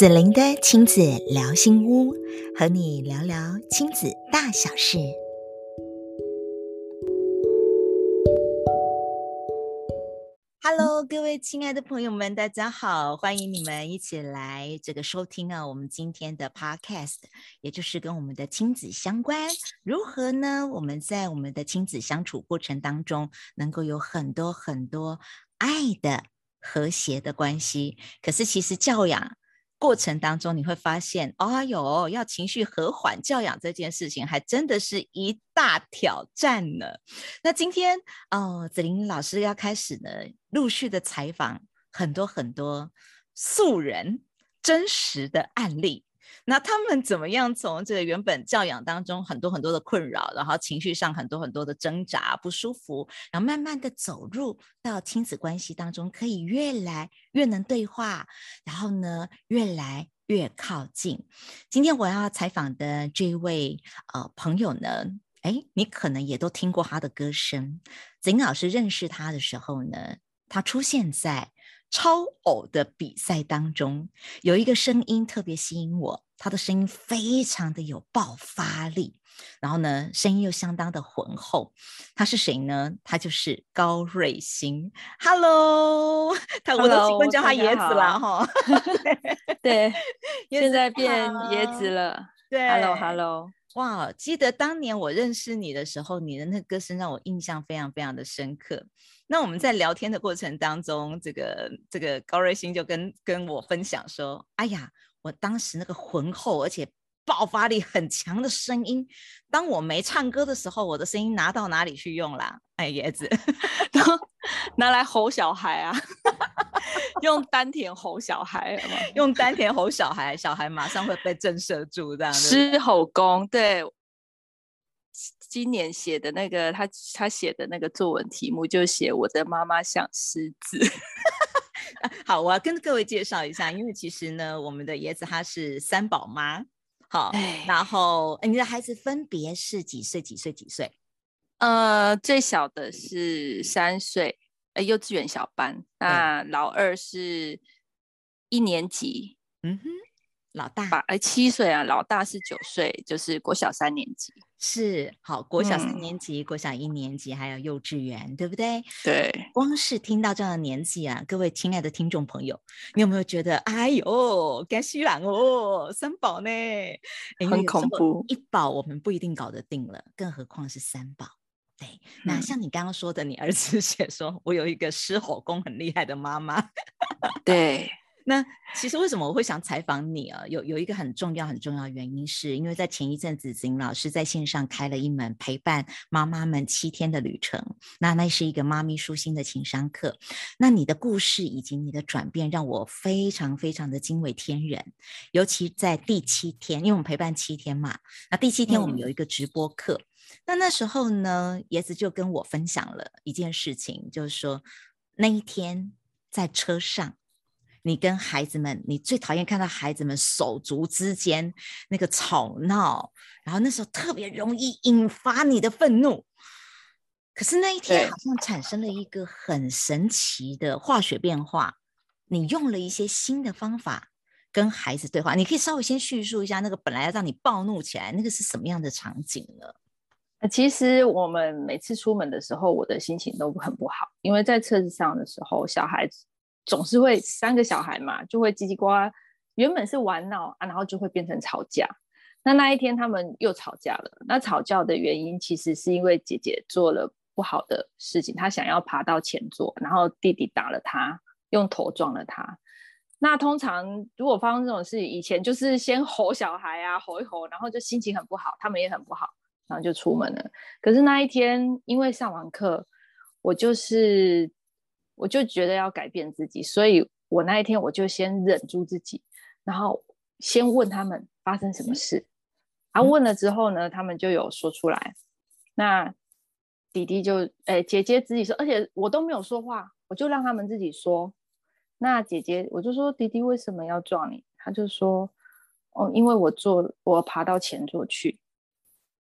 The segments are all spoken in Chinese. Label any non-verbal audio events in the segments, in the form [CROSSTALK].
子玲的亲子聊心屋，和你聊聊亲子大小事。Hello，各位亲爱的朋友们，大家好，欢迎你们一起来这个收听啊，我们今天的 Podcast，也就是跟我们的亲子相关。如何呢？我们在我们的亲子相处过程当中，能够有很多很多爱的和谐的关系。可是其实教养。过程当中你会发现，哎呦，要情绪和缓教养这件事情，还真的是一大挑战呢。那今天哦，子玲老师要开始呢，陆续的采访很多很多素人真实的案例。那他们怎么样从这个原本教养当中很多很多的困扰，然后情绪上很多很多的挣扎、不舒服，然后慢慢的走入到亲子关系当中，可以越来越能对话，然后呢，越来越靠近。今天我要采访的这位呃朋友呢，哎，你可能也都听过他的歌声。子玲老师认识他的时候呢，他出现在。超偶的比赛当中，有一个声音特别吸引我，他的声音非常的有爆发力，然后呢，声音又相当的浑厚。他是谁呢？他就是高瑞欣。Hello，[LAUGHS] 他我都习惯叫他椰子了哈。[LAUGHS] 对，现在变椰子了。对，Hello，Hello。哇，记得当年我认识你的时候，你的那歌声让我印象非常非常的深刻。那我们在聊天的过程当中，这个这个高瑞欣就跟跟我分享说：“哎呀，我当时那个浑厚而且爆发力很强的声音，当我没唱歌的时候，我的声音拿到哪里去用啦？哎，椰子，[LAUGHS] 都拿来吼小孩啊，[LAUGHS] 用丹田吼小孩，用丹田吼小孩，小孩马上会被震慑住，这样子。狮吼功，对。”今年写的那个他他写的那个作文题目就写我的妈妈像狮子。[LAUGHS] 好，我要跟各位介绍一下，因为其实呢，我们的椰子她是三宝妈。好，然后你的孩子分别是几岁？几岁？几岁？呃，最小的是三岁，呃，幼稚园小班。那老二是一年级。嗯哼。老大八哎七岁啊，老大是九岁，就是国小三年级。是好，国小三年级、嗯、国小一年级，还有幼稚园，对不对？对。光是听到这样的年纪啊，各位亲爱的听众朋友，你有没有觉得，哎呦，该虚懒哦，三宝呢？很恐怖。一宝我们不一定搞得定了，更何况是三宝。对。那像你刚刚说的，你儿子 [LAUGHS] 写说，我有一个狮吼功很厉害的妈妈。[LAUGHS] 对。那其实为什么我会想采访你啊？有有一个很重要很重要的原因，是因为在前一阵子，子玲老师在线上开了一门陪伴妈妈们七天的旅程。那那是一个妈咪舒心的情商课。那你的故事以及你的转变，让我非常非常的惊为天人。尤其在第七天，因为我们陪伴七天嘛，那第七天我们有一个直播课。嗯、那那时候呢，叶子就跟我分享了一件事情，就是说那一天在车上。你跟孩子们，你最讨厌看到孩子们手足之间那个吵闹，然后那时候特别容易引发你的愤怒。可是那一天好像产生了一个很神奇的化学变化，你用了一些新的方法跟孩子对话。你可以稍微先叙述一下那个本来要让你暴怒起来，那个是什么样的场景呢？其实我们每次出门的时候，我的心情都很不好，因为在车子上的时候，小孩子。总是会三个小孩嘛，就会叽叽呱呱，原本是玩闹啊，然后就会变成吵架。那那一天他们又吵架了。那吵架的原因其实是因为姐姐做了不好的事情，她想要爬到前座，然后弟弟打了她，用头撞了她。那通常如果发生这种事，以前就是先吼小孩啊，吼一吼，然后就心情很不好，他们也很不好，然后就出门了。可是那一天因为上完课，我就是。我就觉得要改变自己，所以我那一天我就先忍住自己，然后先问他们发生什么事。然后问了之后呢，他们就有说出来。那弟弟就诶，姐姐自己说，而且我都没有说话，我就让他们自己说。那姐姐我就说弟弟为什么要撞你？他就说哦，因为我坐我爬到前座去。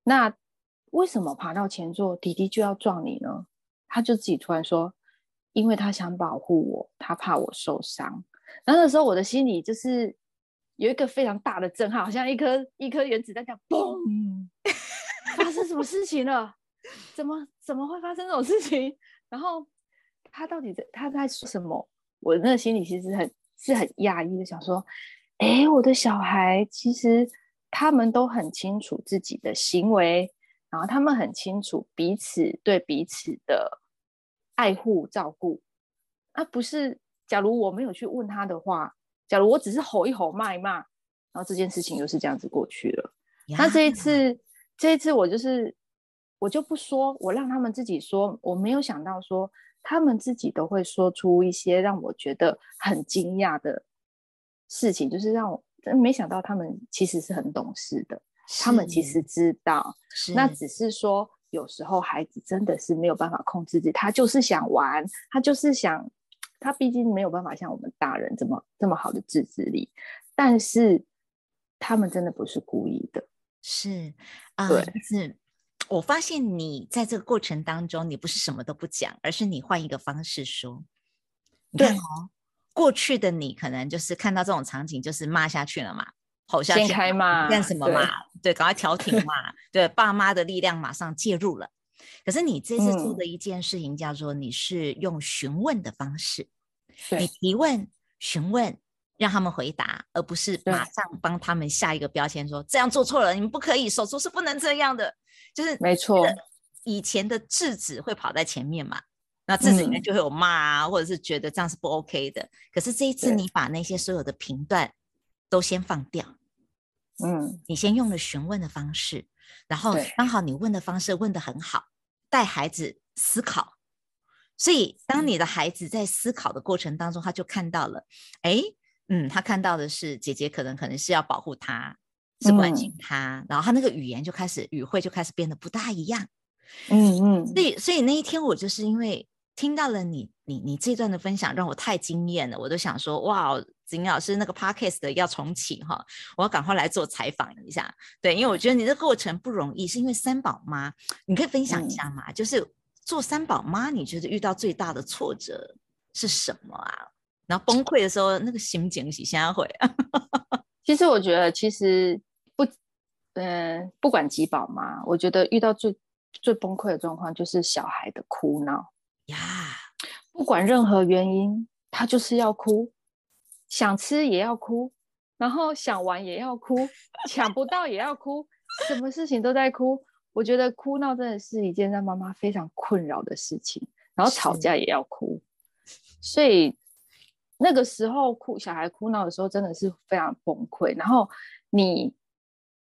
那为什么爬到前座弟弟就要撞你呢？他就自己突然说。因为他想保护我，他怕我受伤。然后那时候我的心里就是有一个非常大的震撼，好像一颗一颗原子弹这样嘣，发生什么事情了？怎么怎么会发生这种事情？然后他到底在他在说什么？我那个心里其实很是很压抑的，想说，哎，我的小孩其实他们都很清楚自己的行为，然后他们很清楚彼此对彼此的爱护照顾，啊不是假如我没有去问他的话。假如我只是吼一吼、骂一骂，然后这件事情又是这样子过去了。那这一次，这一次我就是我就不说，我让他们自己说。我没有想到说他们自己都会说出一些让我觉得很惊讶的事情，就是让我没想到他们其实是很懂事的。他们其实知道，那只是说有时候孩子真的是没有办法控制自己，他就是想玩，他就是想。他毕竟没有办法像我们大人这么这么好的自制力，但是他们真的不是故意的，是啊，呃、是。我发现你在这个过程当中，你不是什么都不讲，而是你换一个方式说。对哦，过去的你可能就是看到这种场景，就是骂下去了嘛，吼下去，先开骂，干什么嘛？对，赶快调停嘛。对，爸妈的力量马上介入了。可是你这次做的一件事情叫做，你是用询问的方式，嗯、你提问、询问，让他们回答，而不是马上帮他们下一个标签说，这样做错了，你们不可以，手足是不能这样的。就是没错，以前的制止会跑在前面嘛，那制止里面就会有骂啊，嗯、或者是觉得这样是不 OK 的。可是这一次你把那些所有的评断都先放掉，嗯，你先用了询问的方式。然后刚好你问的方式问得很好，带孩子思考，所以当你的孩子在思考的过程当中，他就看到了，哎，嗯，他看到的是姐姐可能可能是要保护他，是关心他，嗯、然后他那个语言就开始语汇就开始变得不大一样，嗯嗯，所以所以那一天我就是因为听到了你你你这段的分享，让我太惊艳了，我都想说哇。子玲老师，那个 podcast 要重启哈，我要赶快来做采访一下。对，因为我觉得你这过程不容易，是因为三宝妈，你可以分享一下吗？嗯、就是做三宝妈，你觉得遇到最大的挫折是什么啊？然后崩溃的时候，那个心情是怎样会？[LAUGHS] 其实我觉得，其实不，嗯、呃，不管几宝妈，我觉得遇到最最崩溃的状况就是小孩的哭闹呀，不管任何原因，他就是要哭。想吃也要哭，然后想玩也要哭，抢不到也要哭，什么事情都在哭。我觉得哭闹真的是一件让妈妈非常困扰的事情。然后吵架也要哭，所以那个时候哭，小孩哭闹的时候真的是非常崩溃。然后你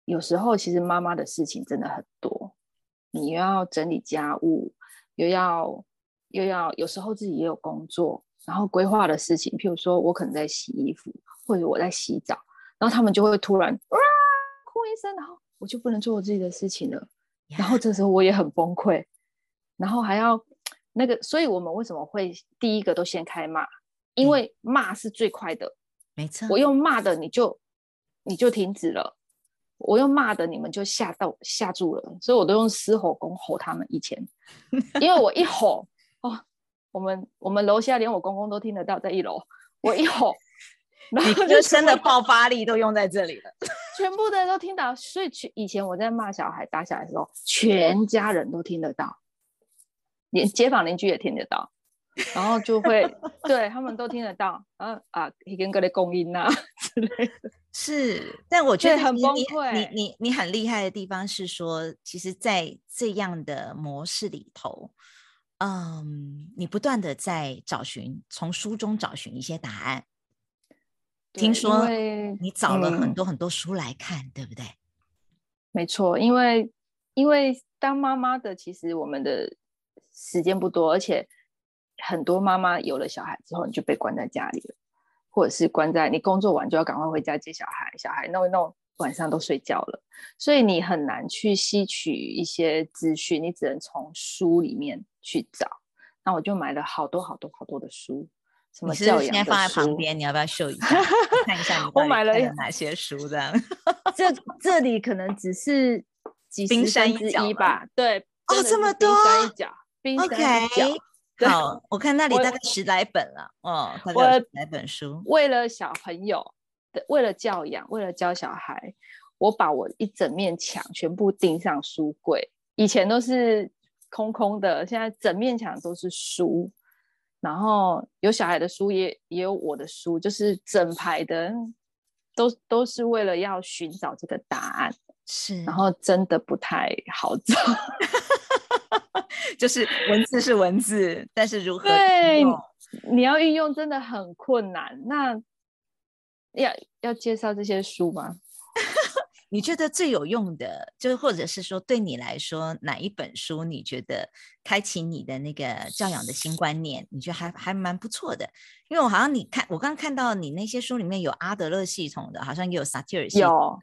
有时候其实妈妈的事情真的很多，你又要整理家务，又要又要有时候自己也有工作。然后规划的事情，譬如说我可能在洗衣服，或者我在洗澡，然后他们就会突然哇哭一声，然后我就不能做我自己的事情了。然后这时候我也很崩溃，然后还要那个，所以我们为什么会第一个都先开骂？因为骂是最快的，没错。我用骂的你就你就停止了，我用骂的你们就吓到吓住了，所以我都用狮吼功吼他们。以前，因为我一吼哦。我们我们楼下连我公公都听得到，在一楼，我一 [LAUGHS] 吼，然后就生的爆发力都用在这里了，[LAUGHS] 全部的人都听到。所以以前我在骂小孩、打小孩的时候，全家人都听得到，连街坊邻居也听得到，然后就会 [LAUGHS] 对他们都听得到，然后啊，一根个的供应啊之类的。是，但我觉得很崩溃。你你你很厉害的地方是说，其实，在这样的模式里头。嗯，你不断的在找寻，从书中找寻一些答案。听说你找了很多很多书来看，嗯、对不对？没错，因为因为当妈妈的，其实我们的时间不多，而且很多妈妈有了小孩之后，你就被关在家里了，或者是关在你工作完就要赶快回家接小孩，小孩弄一弄。晚上都睡觉了，所以你很难去吸取一些资讯，你只能从书里面去找。那我就买了好多好多好多的书，什么教养的书。现在放在旁边，你要不要秀一下？[LAUGHS] 看一下你我买了哪些书？这样，[LAUGHS] 这这里可能只是几十分之一吧。对，哦，这么多，冰山一角，冰山一角。Okay. 好，我看那里大概十来本了。我哦，大概十来本书。为了小朋友。为了教养，为了教小孩，我把我一整面墙全部钉上书柜。以前都是空空的，现在整面墙都是书，然后有小孩的书也，也也有我的书，就是整排的，都都是为了要寻找这个答案。是，然后真的不太好找，[LAUGHS] 就是文字是文字，但是如 [LAUGHS] 何对你要运用真的很困难。那要要介绍这些书吗？[LAUGHS] 你觉得最有用的，就是或者是说对你来说哪一本书，你觉得开启你的那个教养的新观念，你觉得还还蛮不错的？因为我好像你看，我刚刚看到你那些书里面有阿德勒系统的，好像也有萨提尔系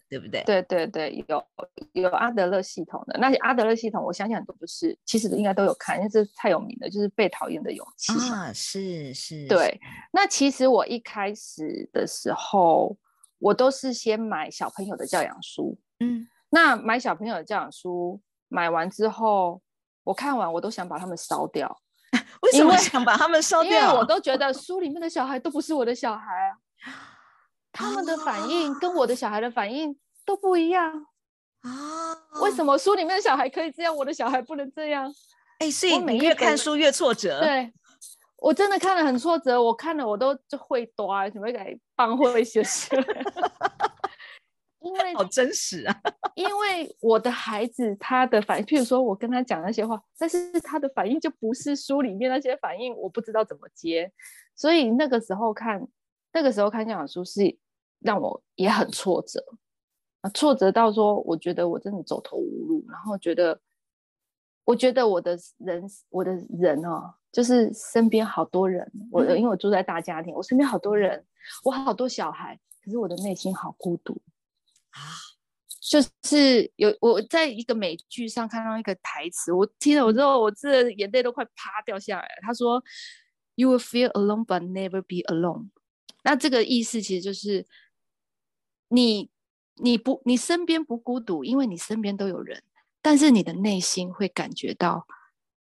对不对？对对对，有有阿德勒系统的。那些阿德勒系统，我相信很多不是，其实应该都有看，因为这太有名了，就是《被讨厌的勇气》啊，是是。对，那其实我一开始的时候。我都是先买小朋友的教养书，嗯，那买小朋友的教养书，买完之后，我看完我都想把他们烧掉。[LAUGHS] 为什么想把他们烧掉？[LAUGHS] 因为我都觉得书里面的小孩都不是我的小孩啊，[LAUGHS] 他们的反应跟我的小孩的反应都不一样啊。为什么书里面的小孩可以这样，我的小孩不能这样？哎，所以你越看书越挫折。对。我真的看了很挫折，我看了我都就会多什么给帮会写写，[LAUGHS] 因为好真实啊！[LAUGHS] 因为我的孩子他的反应，譬如说我跟他讲那些话，但是他的反应就不是书里面那些反应，我不知道怎么接，所以那个时候看那个时候看这本书是让我也很挫折啊，挫折到说我觉得我真的走投无路，然后觉得我觉得我的人我的人哦。就是身边好多人，我因为我住在大家庭，我身边好多人，我好多小孩，可是我的内心好孤独啊！就是有我在一个美剧上看到一个台词，我听了我之后，我这眼泪都快啪掉下来了。他说：“You will feel alone, but never be alone。”那这个意思其实就是你你不你身边不孤独，因为你身边都有人，但是你的内心会感觉到。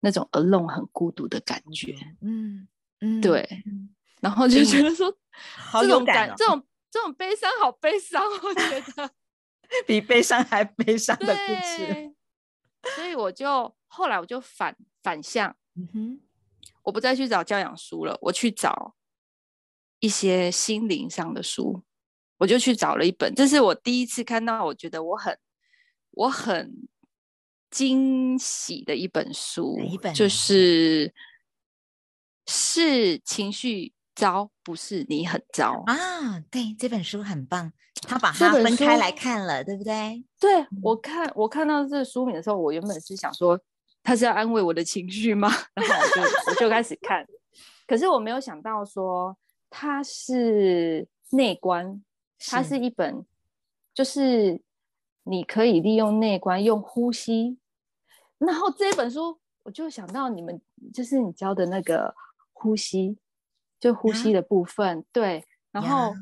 那种 alone 很孤独的感觉，嗯嗯，对，嗯、[LAUGHS] 然后就觉得说，好勇敢、哦，这种这种悲伤好悲伤，我觉得 [LAUGHS] 比悲伤还悲伤的故事。所以我就后来我就反反向，嗯哼，我不再去找教养书了，我去找一些心灵上的书，我就去找了一本，这是我第一次看到，我觉得我很我很。惊喜的一本书，一本就是是情绪糟，不是你很糟啊。对，这本书很棒，他把它分开来看了，对不对？对，我看我看到这个书名的时候，我原本是想说他是要安慰我的情绪吗？[LAUGHS] 然后我就我就开始看，可是我没有想到说它是内观，它是一本就是。你可以利用内观，用呼吸。然后这本书，我就想到你们，就是你教的那个呼吸，就呼吸的部分。啊、对，然后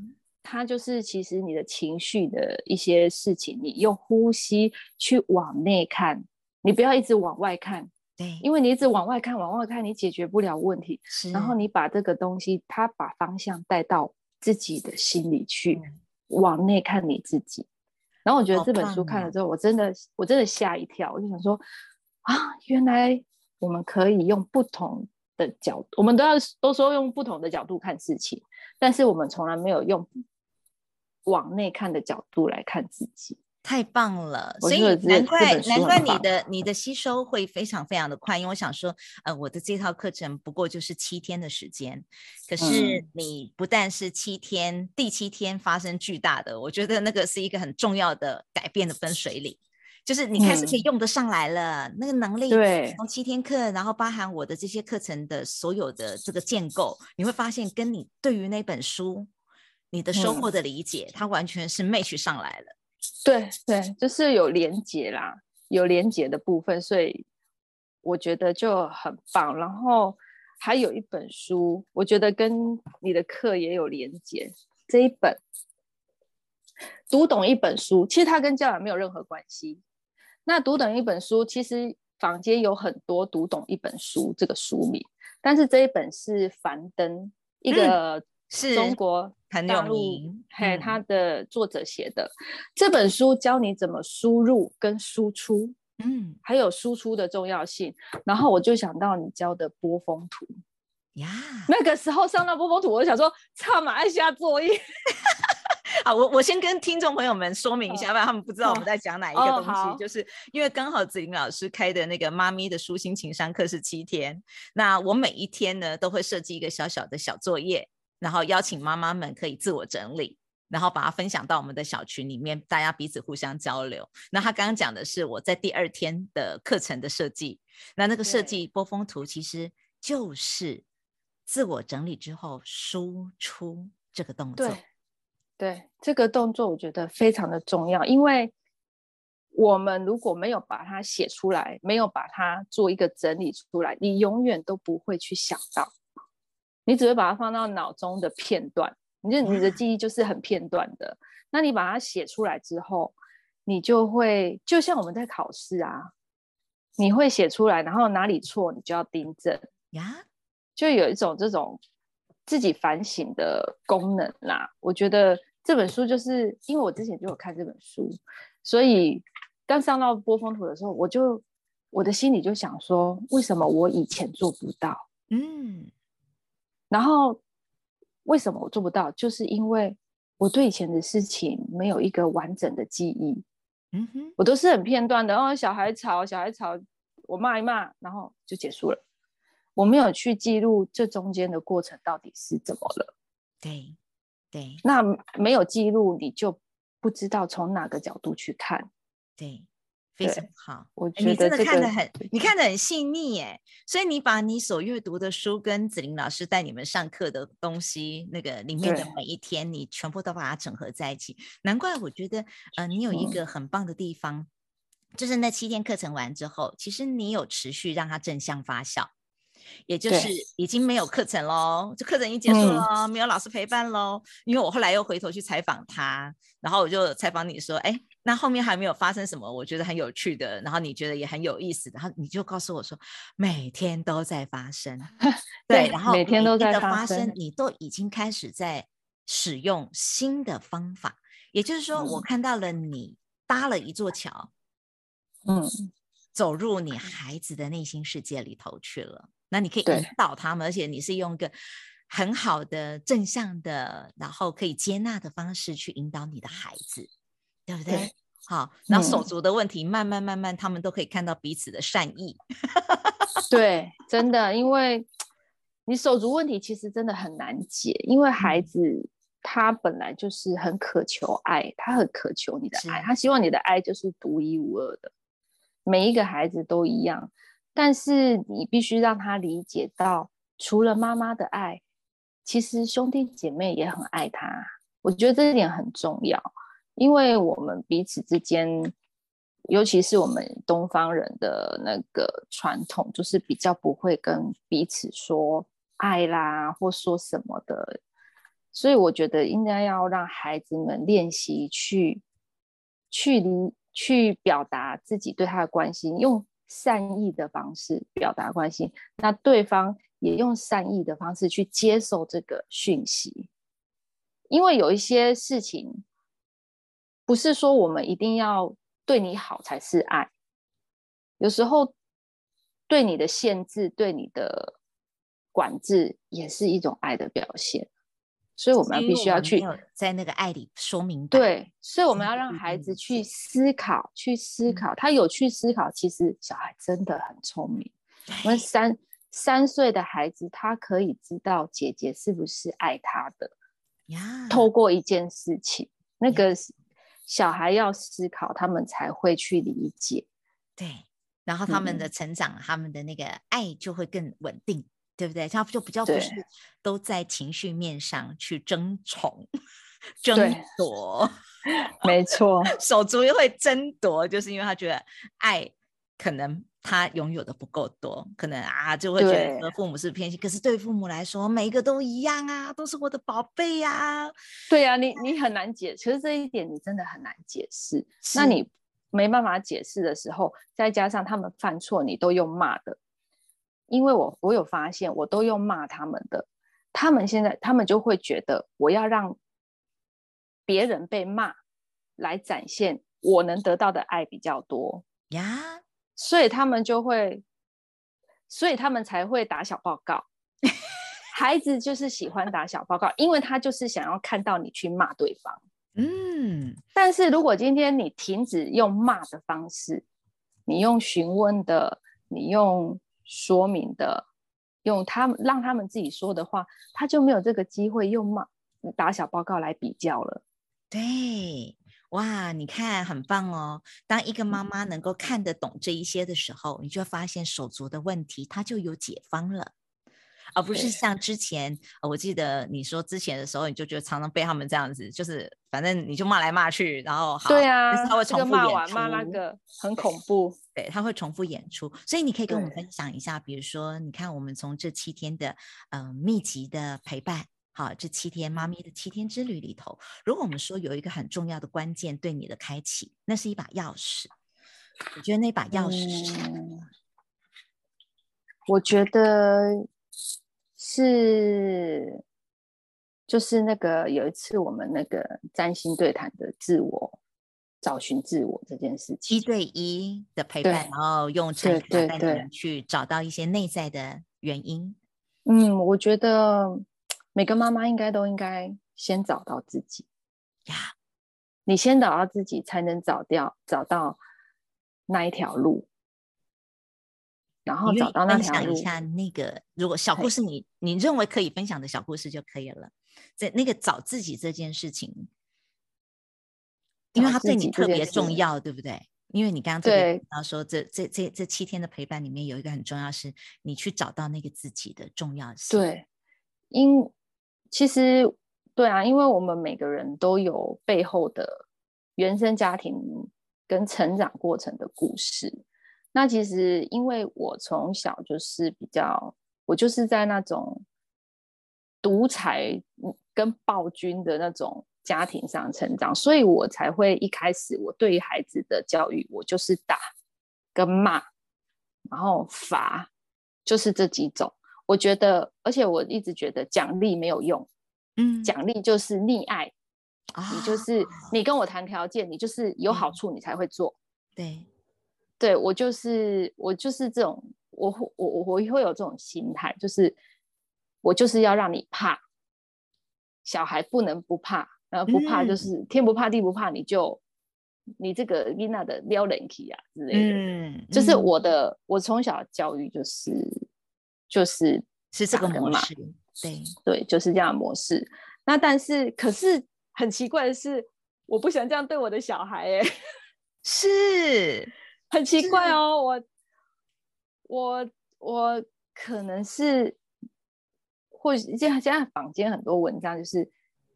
它就是其实你的情绪的一些事情，你用呼吸去往内看，你不要一直往外看。对，因为你一直往外看，往外看，你解决不了问题。是，然后你把这个东西，它把方向带到自己的心里去，嗯、往内看你自己。然后我觉得这本书看了之后，我真的我真的吓一跳，我就想说啊，原来我们可以用不同的角度，我们都要都说用不同的角度看事情，但是我们从来没有用往内看的角度来看自己。太棒了，所以难怪难怪你的你的吸收会非常非常的快，因为我想说，呃，我的这套课程不过就是七天的时间，可是你不但是七天，嗯、第七天发生巨大的，我觉得那个是一个很重要的改变的分水岭，就是你开始可以用得上来了，嗯、那个能力，对，从七天课，然后包含我的这些课程的所有的这个建构，你会发现跟你对于那本书你的收获的理解，嗯、它完全是 match 上来了。对对，就是有连接啦，有连接的部分，所以我觉得就很棒。然后还有一本书，我觉得跟你的课也有连接。这一本读懂一本书，其实它跟教养没有任何关系。那读懂一本书，其实坊间有很多读懂一本书这个书名，但是这一本是樊登一个是中国很有名，嘿，他的作者写的、嗯、这本书教你怎么输入跟输出，嗯，还有输出的重要性。然后我就想到你教的波峰图呀，那个时候上到波峰图，我就想说，差马爱下作业。[LAUGHS] 好，我我先跟听众朋友们说明一下，不然他们不知道我们在讲哪一个东西。哦、就是因为刚好子玲老师开的那个妈咪的舒心情商课是七天，那我每一天呢都会设计一个小小的小作业，然后邀请妈妈们可以自我整理，然后把它分享到我们的小群里面，大家彼此互相交流。那他刚刚讲的是我在第二天的课程的设计，那那个设计波峰图其实就是自我整理之后输出这个动作。对这个动作，我觉得非常的重要，因为我们如果没有把它写出来，没有把它做一个整理出来，你永远都不会去想到，你只会把它放到脑中的片段，你就你的记忆就是很片段的。那你把它写出来之后，你就会就像我们在考试啊，你会写出来，然后哪里错你就要订正呀，就有一种这种。自己反省的功能啦，我觉得这本书就是因为我之前就有看这本书，所以刚上到波峰图的时候，我就我的心里就想说，为什么我以前做不到？嗯，然后为什么我做不到？就是因为我对以前的事情没有一个完整的记忆，嗯哼，我都是很片段的，哦，小孩吵，小孩吵，我骂一骂，然后就结束了。我没有去记录这中间的过程到底是怎么了，对，对，那没有记录你就不知道从哪个角度去看，对，非常好，我觉得、这个、你真的看得很，你看得很细腻耶，所以你把你所阅读的书跟子玲老师带你们上课的东西，那个里面的每一天，你全部都把它整合在一起，难怪我觉得，呃，你有一个很棒的地方，嗯、就是那七天课程完之后，其实你有持续让它正向发酵。也就是已经没有课程喽，就课程已经结束了，嗯，没有老师陪伴喽。因为我后来又回头去采访他，然后我就采访你说，哎，那后面还没有发生什么？我觉得很有趣的，然后你觉得也很有意思，然后你就告诉我说，每天都在发生，[LAUGHS] 对，然后每天都在发生，你都已经开始在使用新的方法，也就是说，我看到了你搭了一座桥，嗯，走入你孩子的内心世界里头去了。那你可以引导他们，而且你是用一个很好的正向的，然后可以接纳的方式去引导你的孩子，对不对？对，好，然后手足的问题，嗯，慢慢慢慢，他们都可以看到彼此的善意。[LAUGHS] 对，真的，因为你手足问题其实真的很难解，因为孩子他本来就是很渴求爱，他很渴求你的爱，他希望你的爱就是独一无二的，每一个孩子都一样。但是你必须让他理解到，除了妈妈的爱，其实兄弟姐妹也很爱他。我觉得这一点很重要，因为我们彼此之间，尤其是我们东方人的那个传统，就是比较不会跟彼此说爱啦，或说什么的。所以我觉得应该要让孩子们练习去去理去表达自己对他的关心，用。善意的方式表达关心，那对方也用善意的方式去接受这个讯息。因为有一些事情，不是说我们一定要对你好才是爱，有时候对你的限制、对你的管制，也是一种爱的表现。所以我们必须要去在那个爱里说明白。对，所以我们要让孩子去思考，去思考。他有去思考，其实小孩真的很聪明。我们三三岁的孩子，他可以知道姐姐是不是爱他的呀？透过一件事情，那个小孩要思考，他们才会去理解。对，然后他们的成长，嗯、他们的那个爱就会更稳定。对不对？他就比较不是都在情绪面上去争宠、[LAUGHS] 争夺，没错，[LAUGHS] 手足也会争夺，就是因为他觉得爱可能他拥有的不够多，可能啊就会觉得父母是偏心。可是对父母来说，每一个都一样啊，都是我的宝贝呀。对呀、啊，你你很难解，其实这一点你真的很难解释。那你没办法解释的时候，再加上他们犯错，你都用骂的。因为我我有发现，我都用骂他们的，他们现在他们就会觉得我要让别人被骂来展现我能得到的爱比较多呀，所以他们就会，所以他们才会打小报告。孩子就是喜欢打小报告，因为他就是想要看到你去骂对方。嗯，但是如果今天你停止用骂的方式，你用询问的，你用说明的，用他们让他们自己说的话，他就没有这个机会用骂打小报告来比较了。对，哇，你看很棒哦。当一个妈妈能够看得懂这一些的时候，你就发现手足的问题，它就有解方了。而不是像之前，我记得你说之前的时候，你就觉得常常被他们这样子，就是反正你就骂来骂去，然后好，对啊，他会重复演出，骂完骂那个。很恐怖，对，他会重复演出，所以你可以跟我们分享一下，比如说，你看我们从这七天的嗯、呃、密集的陪伴，好，这七天妈咪的七天之旅里头，如果我们说有一个很重要的关键对你的开启，那是一把钥匙，我觉得那把钥匙是我觉得。是，就是那个有一次我们那个占星对谈的自我找寻自我这件事情，一对一的陪伴，然后用禅卡带你们去找到一些内在的原因。嗯，我觉得每个妈妈应该都应该先找到自己呀，yeah. 你先找到自己，才能找掉找到那一条路。然后找到那条路，分享一下那个，如果小故事你你认为可以分享的小故事就可以了。在那个找自己这件事情，因为它对你特别重要，对不对？因为你刚刚特别提到说，这这这这七天的陪伴里面有一个很重要，是你去找到那个自己的重要性。对，因其实对啊，因为我们每个人都有背后的原生家庭跟成长过程的故事。那其实，因为我从小就是比较，我就是在那种独裁跟暴君的那种家庭上成长，所以我才会一开始我对于孩子的教育，我就是打跟骂，然后罚，就是这几种。我觉得，而且我一直觉得奖励没有用，嗯，奖励就是溺爱，啊，你就是。你跟我谈条件，你就是有好处你才会做，对。对，我就是我就是这种，我我我我会有这种心态，就是我就是要让你怕，小孩不能不怕，然后不怕就是天不怕地不怕，你就你这个妮娜的撩人气啊之类的，嗯，就是我的我从小教育就是就是是这个模式，对对，就是这样的模式。那但是可是很奇怪的是，我不想这样对我的小孩，[LAUGHS] 哎，[LAUGHS] 是。很奇怪哦，我我我可能是，或许现在现在坊间很多文章就是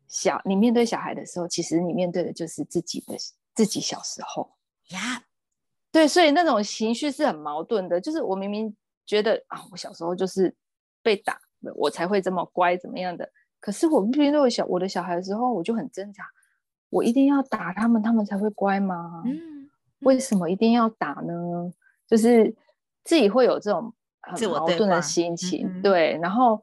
小你面对小孩的时候，其实你面对的就是自己的自己小时候呀。对，所以那种情绪是很矛盾的。就是我明明觉得啊，我小时候就是被打，我才会这么乖，怎么样的？可是我面对我小我的小孩的时候，我就很挣扎，我一定要打他们，他们才会乖吗？嗯。为什么一定要打呢？就是自己会有这种很矛盾的心情，对。然后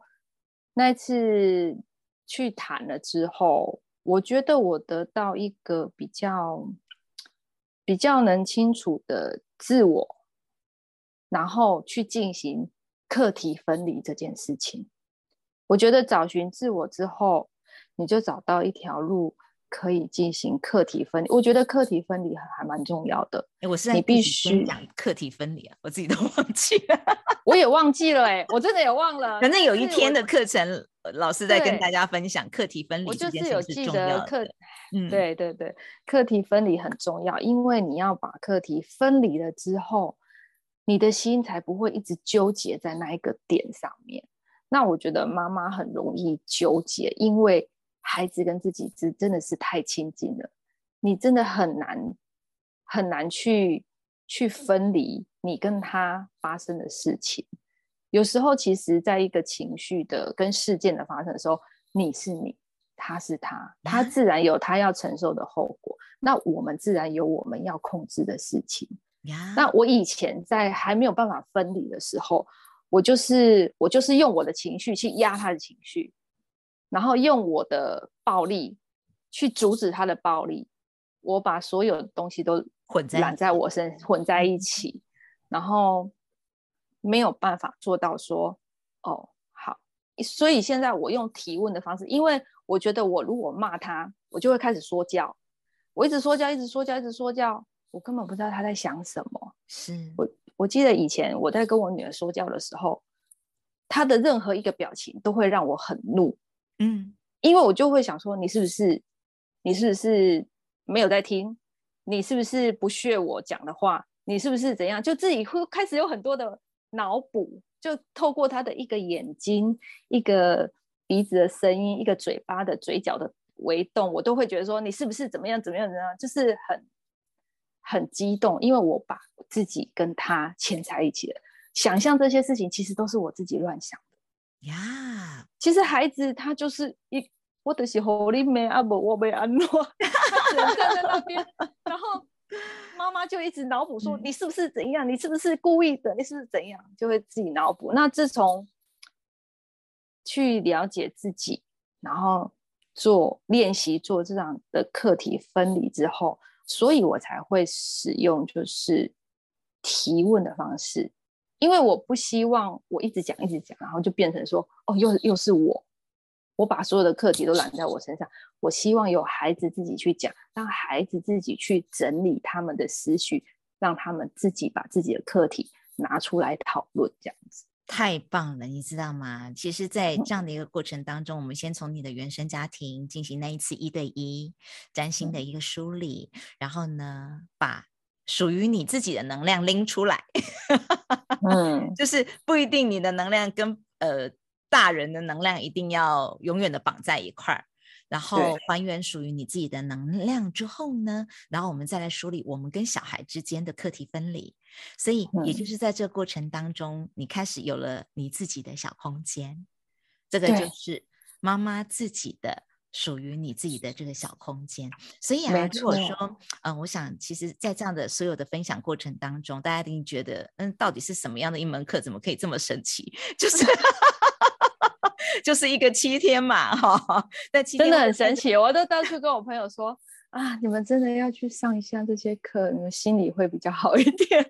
那一次去谈了之后，我觉得我得到一个比较比较能清楚的自我，然后去进行课题分离这件事情。我觉得找寻自我之后，你就找到一条路。可以进行课题分离，我觉得课题分离还还蛮重要的。哎，我是你必须讲课题分离啊，我自己都忘记了，[LAUGHS] 我也忘记了、欸，哎，我真的也忘了。反正有一天的课程，老师在跟大家分享课题分离。我就是有记得课，嗯，对对对，课题分离很重要，因为你要把课题分离了之后，你的心才不会一直纠结在那一个点上面。那我觉得妈妈很容易纠结，因为。孩子跟自己真真的是太亲近了，你真的很难很难去去分离你跟他发生的事情。有时候，其实在一个情绪的跟事件的发生的时候，你是你，他是他，他自然有他要承受的后果，那我们自然有我们要控制的事情。那我以前在还没有办法分离的时候，我就是我就是用我的情绪去压他的情绪。然后用我的暴力去阻止他的暴力，我把所有的东西都混在揽在我身混在一起，然后没有办法做到说哦好，所以现在我用提问的方式，因为我觉得我如果骂他，我就会开始说教，我一直说教，一直说教，一直说教，我根本不知道他在想什么。是我我记得以前我在跟我女儿说教的时候，她的任何一个表情都会让我很怒。嗯，因为我就会想说，你是不是，你是不是没有在听？你是不是不屑我讲的话？你是不是怎样？就自己会开始有很多的脑补，就透过他的一个眼睛、一个鼻子的声音、一个嘴巴的嘴角的微动，我都会觉得说，你是不是怎么样、怎么样、怎么样？就是很很激动，因为我把自己跟他牵在一起了，想象这些事情，其实都是我自己乱想。呀，yeah. 其实孩子他就是一，我的是好你妹啊，不我没安诺，[LAUGHS] 他只能站在那边，然后妈妈就一直脑补说、嗯、你是不是怎样，你是不是故意的，你是不是怎样，就会自己脑补。那自从去了解自己，然后做练习做这样的课题分离之后，所以我才会使用就是提问的方式。因为我不希望我一直讲一直讲，然后就变成说哦，又又是我，我把所有的课题都揽在我身上。我希望有孩子自己去讲，让孩子自己去整理他们的思绪，让他们自己把自己的课题拿出来讨论，这样子。太棒了，你知道吗？其实，在这样的一个过程当中，嗯、我们先从你的原生家庭进行那一次一对一占星的一个梳理，嗯、然后呢，把。属于你自己的能量拎出来，嗯，[LAUGHS] 就是不一定你的能量跟呃大人的能量一定要永远的绑在一块儿，然后还原属于你自己的能量之后呢，然后我们再来梳理我们跟小孩之间的课题分离，所以也就是在这个过程当中，你开始有了你自己的小空间，这个就是妈妈自己的。属于你自己的这个小空间，所以啊，如果说，嗯、呃，我想，其实，在这样的所有的分享过程当中，大家一定觉得，嗯，到底是什么样的一门课，怎么可以这么神奇？[LAUGHS] 就是，就是一个七天嘛，[LAUGHS] 哈，那七天真的很神奇。我都到处跟我朋友说，啊，你们真的要去上一下这些课，你们心里会比较好一点，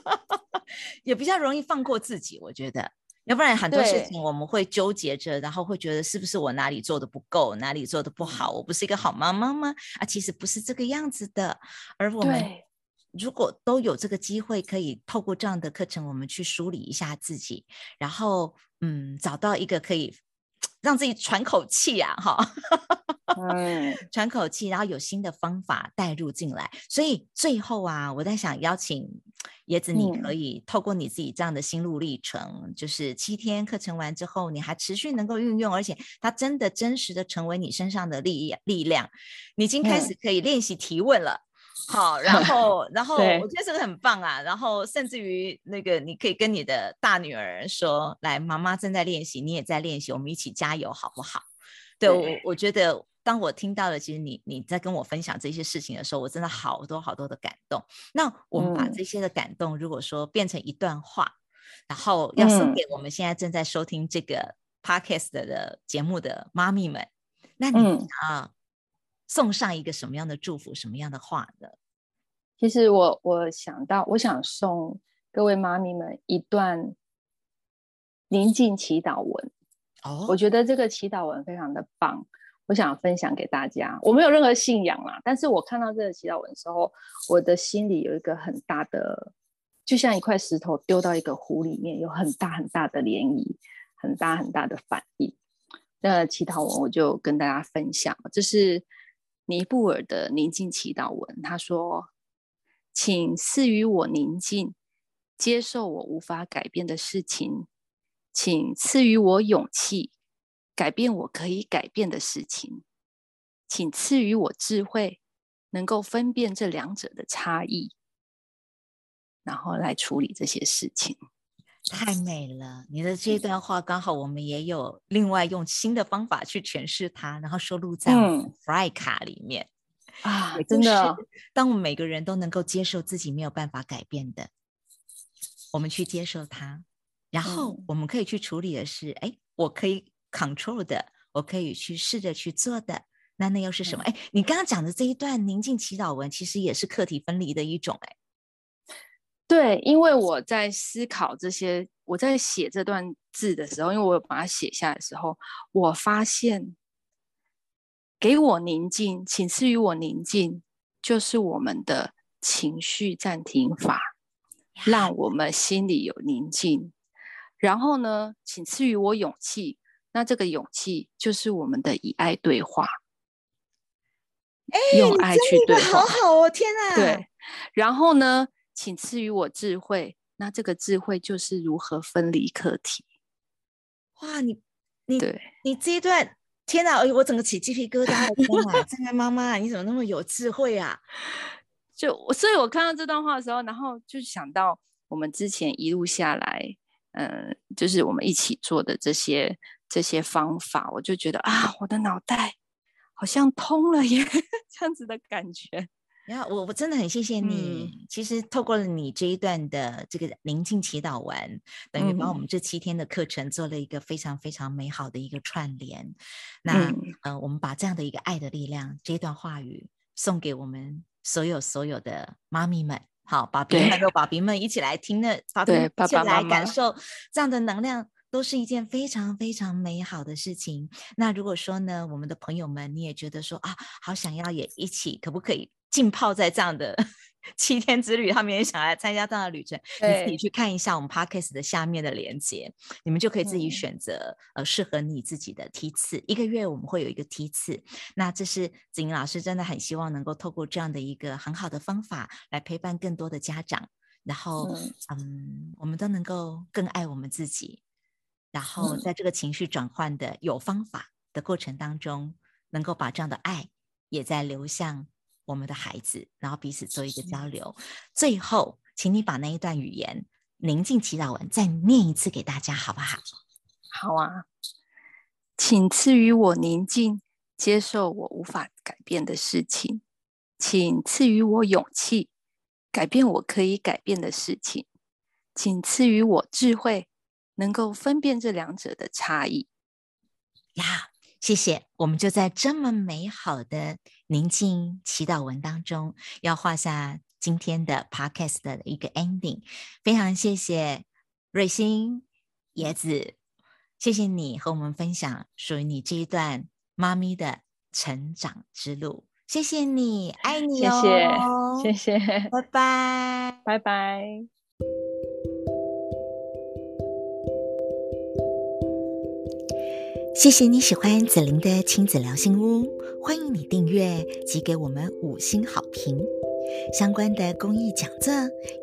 [LAUGHS] 也比较容易放过自己，我觉得。要不然很多事情我们会纠结着，然后会觉得是不是我哪里做的不够，哪里做的不好？我不是一个好妈妈吗？啊，其实不是这个样子的。而我们如果都有这个机会，可以透过这样的课程，我们去梳理一下自己，然后嗯，找到一个可以让自己喘口气啊，哈。[LAUGHS] 嗯，喘口气，然后有新的方法带入进来，所以最后啊，我在想邀请椰子，你可以透过你自己这样的心路历程，嗯、就是七天课程完之后，你还持续能够运用，而且它真的真实的成为你身上的力力量，你已经开始可以练习提问了。嗯、好，然 [LAUGHS] 后然后我觉得这个很棒啊，然后甚至于那个你可以跟你的大女儿说，来，妈妈正在练习，你也在练习，我们一起加油，好不好？对，对我我觉得。当我听到了，其实你你在跟我分享这些事情的时候，我真的好多好多的感动。那我们把这些的感动，如果说变成一段话，嗯、然后要送给我们现在正在收听这个 podcast 的节目的妈咪们，那你啊，送上一个什么样的祝福，什么样的话呢？其实我我想到，我想送各位妈咪们一段宁静祈祷文。哦，我觉得这个祈祷文非常的棒。我想分享给大家，我没有任何信仰啦，但是我看到这个祈祷文的时候，我的心里有一个很大的，就像一块石头丢到一个湖里面，有很大很大的涟漪，很大很大的反应。那祈祷文我就跟大家分享，这是尼布尔的宁静祈祷文。他说：“请赐予我宁静，接受我无法改变的事情，请赐予我勇气。”改变我可以改变的事情，请赐予我智慧，能够分辨这两者的差异，然后来处理这些事情。太美了！你的这段话刚好我们也有另外用新的方法去诠释它，然后收录在 Fry 卡里面、嗯、啊！真的，当我们每个人都能够接受自己没有办法改变的，我们去接受它，然后我们可以去处理的是：哎，我可以。control 的，我可以去试着去做的。那那又是什么？哎、嗯，你刚刚讲的这一段宁静祈祷文，其实也是课题分离的一种。哎，对，因为我在思考这些，我在写这段字的时候，因为我有把它写下来的时候，我发现，给我宁静，请赐予我宁静，就是我们的情绪暂停法，让我们心里有宁静。然后呢，请赐予我勇气，那这个勇气就是我们的以爱对话。欸、用爱去对话，好好哦！天哪，对。然后呢，请赐予我智慧。那这个智慧就是如何分离课题。哇，你你对你这一段，天哪！我整个起鸡皮疙瘩了。天哪，真的妈妈，你怎么那么有智慧啊？[LAUGHS] 就我所以，我看到这段话的时候，然后就想到我们之前一路下来，嗯、呃，就是我们一起做的这些这些方法，我就觉得啊，我的脑袋。好像通了耶，[LAUGHS] 这样子的感觉。然后我我真的很谢谢你。嗯、其实透过了你这一段的这个宁静祈祷文，等于把我们这七天的课程做了一个非常非常美好的一个串联。嗯、那呃，我们把这样的一个爱的力量，这一段话语送给我们所有所有的妈咪们，好，爸比们和爸比们一起来听的，爸比们一起来感受这样的能量。都是一件非常非常美好的事情。那如果说呢，我们的朋友们，你也觉得说啊，好想要也一起，可不可以浸泡在这样的 [LAUGHS] 七天之旅？他们也想来参加这样的旅程，你自己去看一下我们 Podcast 的下面的连接，你们就可以自己选择、嗯、呃适合你自己的梯次。一个月我们会有一个梯次。那这是子莹老师真的很希望能够透过这样的一个很好的方法来陪伴更多的家长，然后嗯，嗯，我们都能够更爱我们自己。然后，在这个情绪转换的有方法的过程当中，能够把这样的爱也在流向我们的孩子，然后彼此做一个交流。最后，请你把那一段语言宁静祈祷文再念一次给大家，好不好？好啊，请赐予我宁静，接受我无法改变的事情；请赐予我勇气，改变我可以改变的事情；请赐予我智慧。能够分辨这两者的差异呀，谢谢。我们就在这么美好的宁静祈祷文当中，要画下今天的 podcast 的一个 ending。非常谢谢瑞欣、椰子，谢谢你和我们分享属于你这一段妈咪的成长之路。谢谢你，爱你哦，谢谢，谢谢，拜拜，拜拜。谢谢你喜欢子玲的亲子聊心屋，欢迎你订阅及给我们五星好评。相关的公益讲座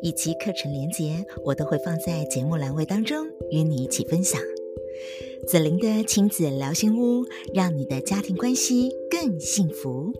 以及课程连结，我都会放在节目栏位当中与你一起分享。子玲的亲子聊心屋，让你的家庭关系更幸福。